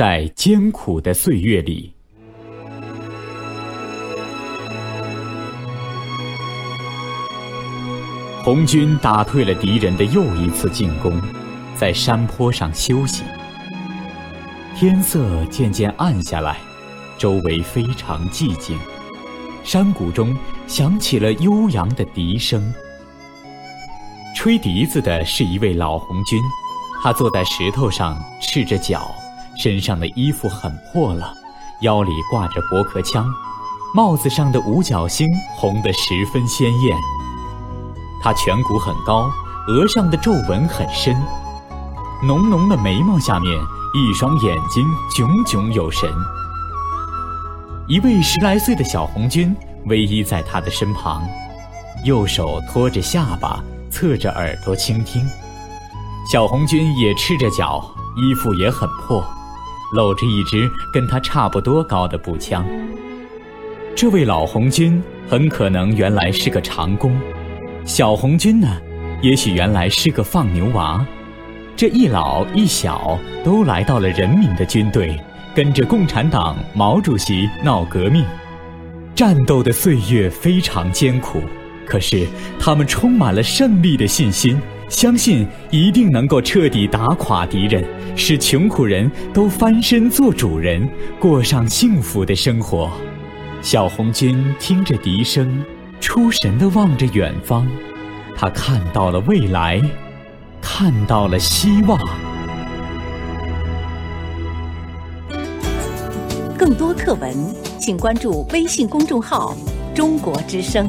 在艰苦的岁月里，红军打退了敌人的又一次进攻，在山坡上休息。天色渐渐暗下来，周围非常寂静，山谷中响起了悠扬的笛声。吹笛子的是一位老红军，他坐在石头上，赤着脚，身上的衣服很破了，腰里挂着驳壳枪，帽子上的五角星红得十分鲜艳。他颧骨很高，额上的皱纹很深，浓浓的眉毛下面，一双眼睛炯炯有神。一位十来岁的小红军偎依在他的身旁，右手托着下巴。侧着耳朵倾听，小红军也赤着脚，衣服也很破，搂着一支跟他差不多高的步枪。这位老红军很可能原来是个长工，小红军呢，也许原来是个放牛娃。这一老一小都来到了人民的军队，跟着共产党毛主席闹革命，战斗的岁月非常艰苦。可是，他们充满了胜利的信心，相信一定能够彻底打垮敌人，使穷苦人都翻身做主人，过上幸福的生活。小红军听着笛声，出神地望着远方，他看到了未来，看到了希望。更多课文，请关注微信公众号“中国之声”。